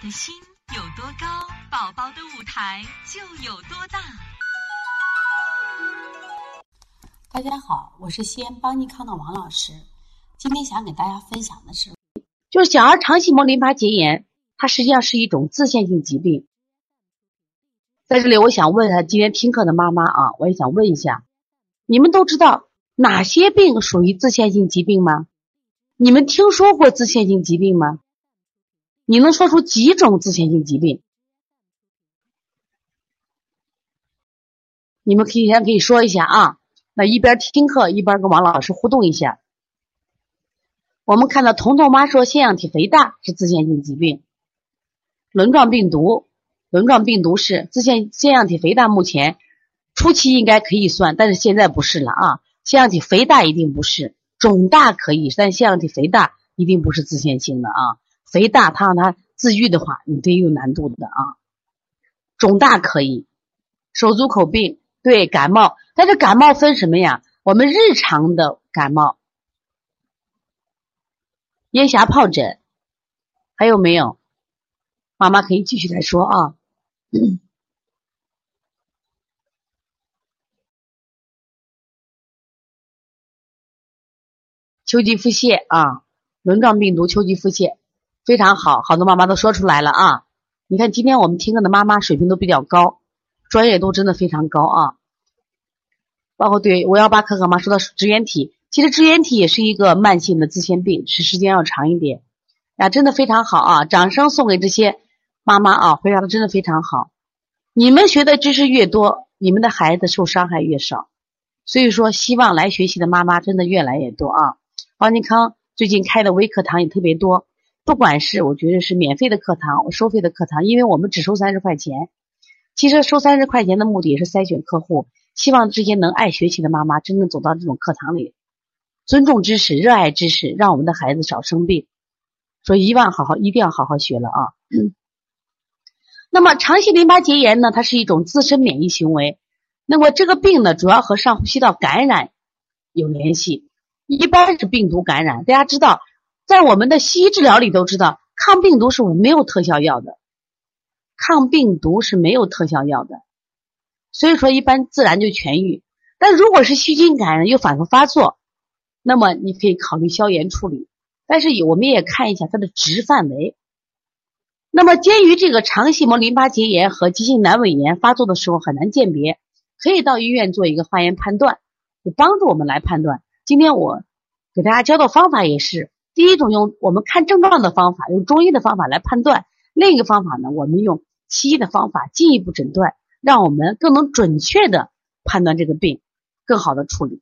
的心有多高，宝宝的舞台就有多大。大家好，我是西安邦尼康的王老师。今天想给大家分享的是，就是小儿肠系膜淋巴结炎，它实际上是一种自限性疾病。在这里，我想问一下今天听课的妈妈啊，我也想问一下，你们都知道哪些病属于自限性疾病吗？你们听说过自限性疾病吗？你能说出几种自限性疾病？你们可以先可以说一下啊。那一边听课一边跟王老师互动一下。我们看到彤彤妈说腺样体肥大是自限性疾病，轮状病毒，轮状病毒是自限腺样体肥大，目前初期应该可以算，但是现在不是了啊。腺样体肥大一定不是，肿大可以，但腺样体肥大一定不是自限性的啊。肥大，他让他自愈的话，你得有难度的啊。肿大可以，手足口病对感冒，但是感冒分什么呀？我们日常的感冒，咽峡疱疹，还有没有？妈妈可以继续来说啊。秋季腹泻啊，轮状病毒秋季腹泻。非常好，好多妈妈都说出来了啊！你看今天我们听课的妈妈水平都比较高，专业度真的非常高啊。包括对五幺八可可妈说到支原体，其实支原体也是一个慢性的自限病，是时间要长一点。呀，真的非常好啊！掌声送给这些妈妈啊，回答的真的非常好。你们学的知识越多，你们的孩子受伤害越少。所以说，希望来学习的妈妈真的越来越多啊！邦尼康最近开的微课堂也特别多。不管是我觉得是免费的课堂，收费的课堂，因为我们只收三十块钱。其实收三十块钱的目的也是筛选客户，希望这些能爱学习的妈妈真正走到这种课堂里，尊重知识，热爱知识，让我们的孩子少生病。所以，一万好好一定要好好学了啊！那么，肠系淋巴结炎呢？它是一种自身免疫行为。那么，这个病呢，主要和上呼吸道感染有联系，一般是病毒感染。大家知道。在我们的西医治疗里都知道，抗病毒是我们没有特效药的，抗病毒是没有特效药的，所以说一般自然就痊愈。但如果是细菌感染又反复发作，那么你可以考虑消炎处理。但是我们也看一下它的值范围。那么鉴于这个肠系膜淋巴结炎和急性阑尾炎发作的时候很难鉴别，可以到医院做一个化验判断，就帮助我们来判断。今天我给大家教的方法也是。第一种用我们看症状的方法，用中医的方法来判断；另一个方法呢，我们用西医的方法进一步诊断，让我们更能准确的判断这个病，更好的处理。